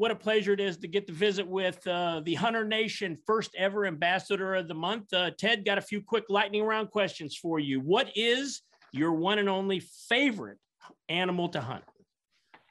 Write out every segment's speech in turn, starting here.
what a pleasure it is to get to visit with uh, the Hunter Nation first ever ambassador of the month. Uh, Ted, got a few quick lightning round questions for you. What is your one and only favorite animal to hunt?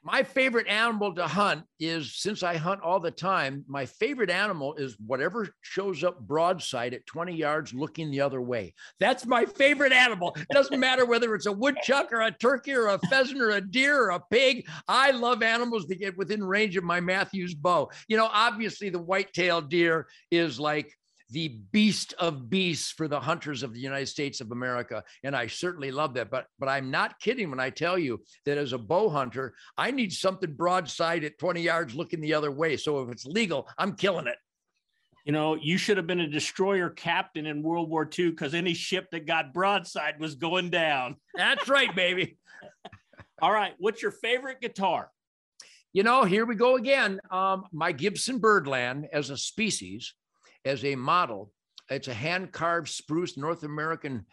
My favorite animal to hunt is since I hunt all the time, my favorite animal is whatever shows up broadside at 20 yards looking the other way. That's my favorite animal. It doesn't matter whether it's a woodchuck or a turkey or a pheasant or a deer or a pig. I love animals that get within range of my Mathews bow. You know, obviously the white-tailed deer is like the beast of beasts for the hunters of the United States of America. And I certainly love that. But but I'm not kidding when I tell you that as a bow hunter, I need something broadside at 20 yards looking the other way. So if it's legal, I'm killing it. You know, you should have been a destroyer captain in World War II because any ship that got broadside was going down. That's right, baby. All right. What's your favorite guitar? You know, here we go again. Um, my Gibson Birdland as a species as a model. It's a hand carved spruce North American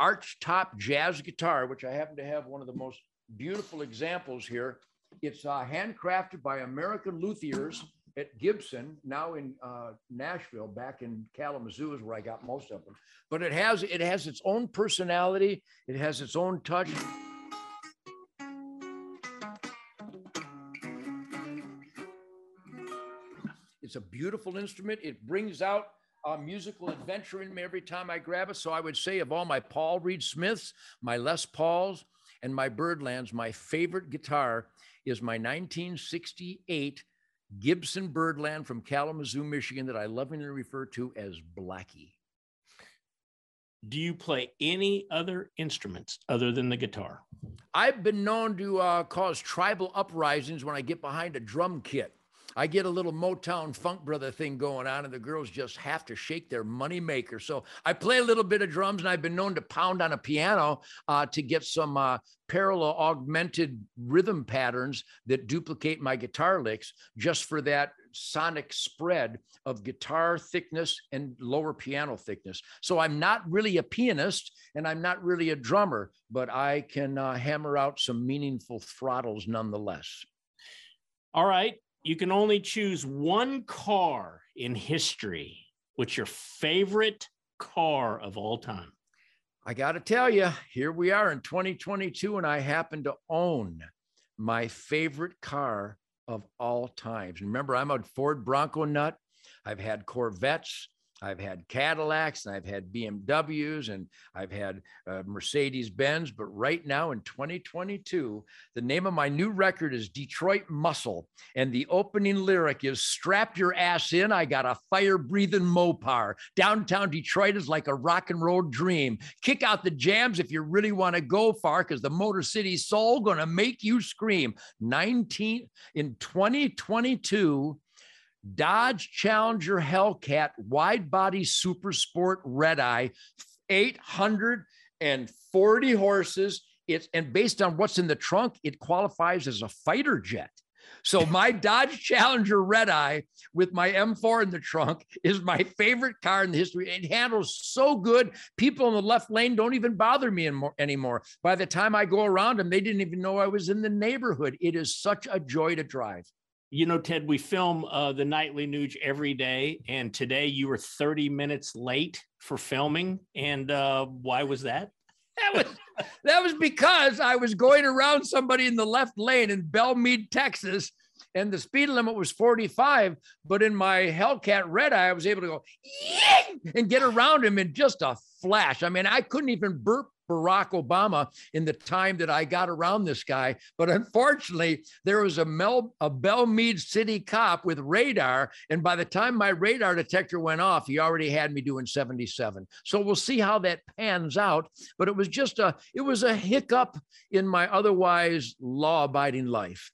arch top jazz guitar, which I happen to have one of the most beautiful examples here. It's uh, handcrafted by American luthiers at Gibson, now in uh, Nashville. Back in Kalamazoo is where I got most of them. But it has it has its own personality. It has its own touch. It's a beautiful instrument. It brings out a musical adventure in me every time I grab it. So I would say of all my Paul Reed Smiths, my Les Pauls, and my Birdlands, my favorite guitar is my 1968 Gibson Birdland from Kalamazoo, Michigan, that I lovingly refer to as Blackie. Do you play any other instruments other than the guitar? I've been known to uh, cause tribal uprisings when I get behind a drum kit. I get a little Motown funk brother thing going on, and the girls just have to shake their money maker. So I play a little bit of drums, and I've been known to pound on a piano uh, to get some uh, parallel augmented rhythm patterns that duplicate my guitar licks just for that sonic spread of guitar thickness and lower piano thickness. So I'm not really a pianist and I'm not really a drummer, but I can uh, hammer out some meaningful throttles nonetheless. All right you can only choose one car in history. What's your favorite car of all time? I got to tell you, here we are in 2022, and I happen to own my favorite car of all times. Remember, I'm a Ford Bronco nut. I've had Corvettes. I've had Cadillacs and I've had BMWs and I've had uh, Mercedes Benz. But right now in 2022, the name of my new record is Detroit Muscle. And the opening lyric is Strap your ass in. I got a fire breathing Mopar. Downtown Detroit is like a rock and roll dream. Kick out the jams if you really want to go far because the Motor City Soul going to make you scream. 19 in 2022. Dodge Challenger Hellcat wide body super sport red eye, 840 horses. It's and based on what's in the trunk, it qualifies as a fighter jet. So my Dodge Challenger Red Eye with my M4 in the trunk is my favorite car in the history. It handles so good. People in the left lane don't even bother me anymore. By the time I go around them, they didn't even know I was in the neighborhood. It is such a joy to drive you know, Ted, we film uh, the nightly Nuge every day, and today you were 30 minutes late for filming. And uh, why was that? That was that was because I was going around somebody in the left lane in Bellmead, Texas, and the speed limit was 45. But in my Hellcat red eye, I was able to go and get around him in just a flash. I mean, I couldn't even burp Barack Obama in the time that I got around this guy. But unfortunately, there was a, Mel, a Bellmead City cop with radar. And by the time my radar detector went off, he already had me doing 77. So we'll see how that pans out. But it was just a, it was a hiccup in my otherwise law abiding life.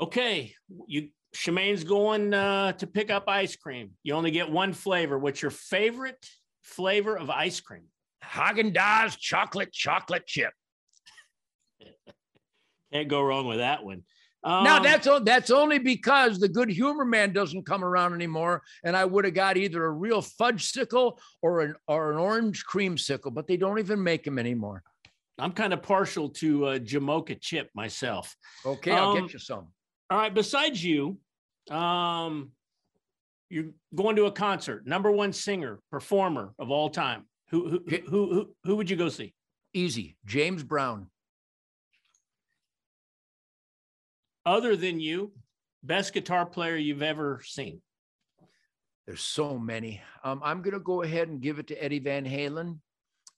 Okay. You, Shemane's going uh, to pick up ice cream. You only get one flavor. What's your favorite flavor of ice cream? Haagen Dazs chocolate chocolate chip. Can't go wrong with that one. Um, now that's that's only because the good humor man doesn't come around anymore, and I would have got either a real fudge sickle or an or an orange cream sickle, but they don't even make them anymore. I'm kind of partial to uh, Jamocha chip myself. Okay, I'll um, get you some. All right. Besides you, Um, you're going to a concert, number one singer, performer of all time. Who who who who, who would you go see? Easy, James Brown. Other than you, best guitar player you've ever seen? There's so many. Um, I'm going to go ahead and give it to Eddie Van Halen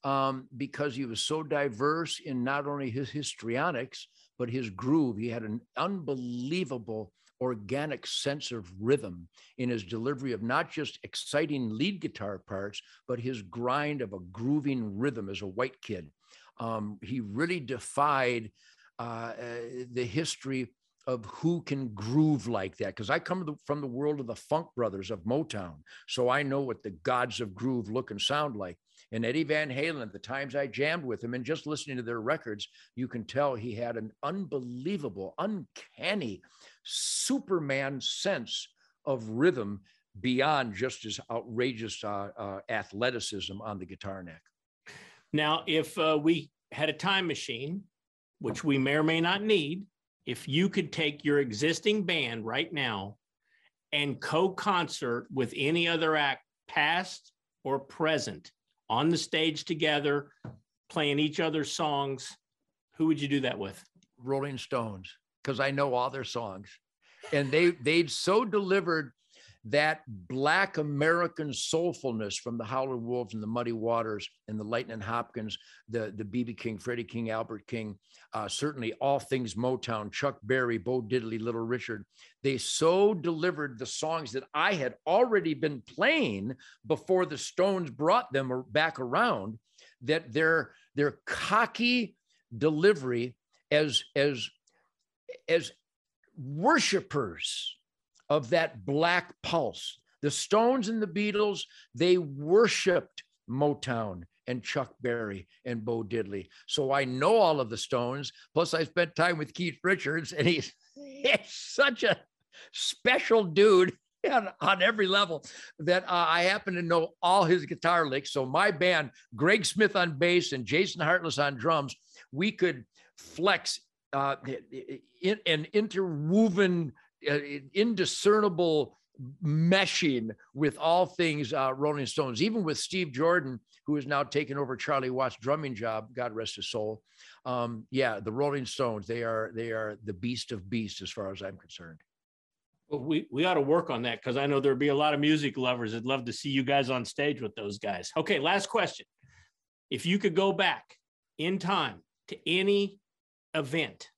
um, because he was so diverse in not only his histrionics, but his groove. He had an unbelievable organic sense of rhythm in his delivery of not just exciting lead guitar parts, but his grind of a grooving rhythm as a white kid. Um, he really defied uh, uh, the history of who can groove like that because I come from the world of the Funk Brothers of Motown, so I know what the gods of groove look and sound like. And Eddie Van Halen, the times I jammed with him and just listening to their records, you can tell he had an unbelievable, uncanny Superman sense of rhythm beyond just his outrageous uh, uh, athleticism on the guitar neck. Now, if uh, we had a time machine, which we may or may not need, if you could take your existing band right now and co concert with any other act, past or present, on the stage together, playing each other's songs, who would you do that with? Rolling Stones, because I know all their songs. And they they've so delivered that black American soulfulness from the Howlin' Wolves and the Muddy Waters and the Lightning Hopkins, the the BB King, Freddie King, Albert King, uh, certainly all things Motown, Chuck Berry, Bo Diddley, Little Richard. They so delivered the songs that I had already been playing before the Stones brought them back around. That their their cocky delivery as as as worshipers of that black pulse. The Stones and the Beatles, they worshiped Motown and Chuck Berry and Bo Diddley. So I know all of the Stones. Plus, I spent time with Keith Richards, and he's, he's such a special dude on, on every level that uh, I happen to know all his guitar licks. So my band, Greg Smith on bass and Jason Hartless on drums, we could flex uh, in, an interwoven uh, indiscernible meshing with all things uh, Rolling Stones, even with Steve Jordan, who has now taken over Charlie Watts' drumming job. God rest his soul. Um, yeah, the Rolling Stones, they are they are the beast of beasts as far as I'm concerned. Well, we we ought to work on that because I know there'd be a lot of music lovers that'd love to see you guys on stage with those guys. Okay, last question. If you could go back in time to any event,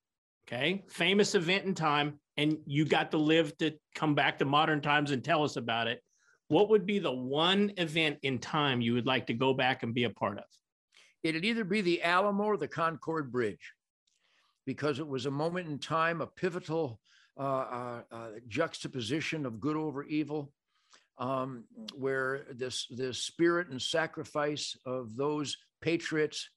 okay, famous event in time, and you got to live to come back to modern times and tell us about it, what would be the one event in time you would like to go back and be a part of? It'd either be the Alamo or the Concord Bridge, because it was a moment in time, a pivotal uh, uh, uh, juxtaposition of good over evil, um, where this the spirit and sacrifice of those patriots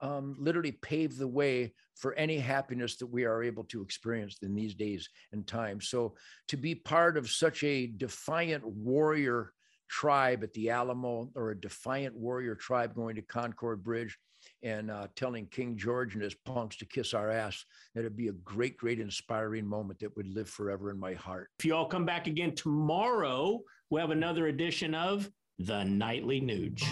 um, literally paved the way for any happiness that we are able to experience in these days and times. So to be part of such a defiant warrior tribe at the Alamo or a defiant warrior tribe going to Concord Bridge and uh, telling King George and his punks to kiss our ass, that'd be a great, great inspiring moment that would live forever in my heart. If you all come back again tomorrow, we'll have another edition of The Nightly Nuge.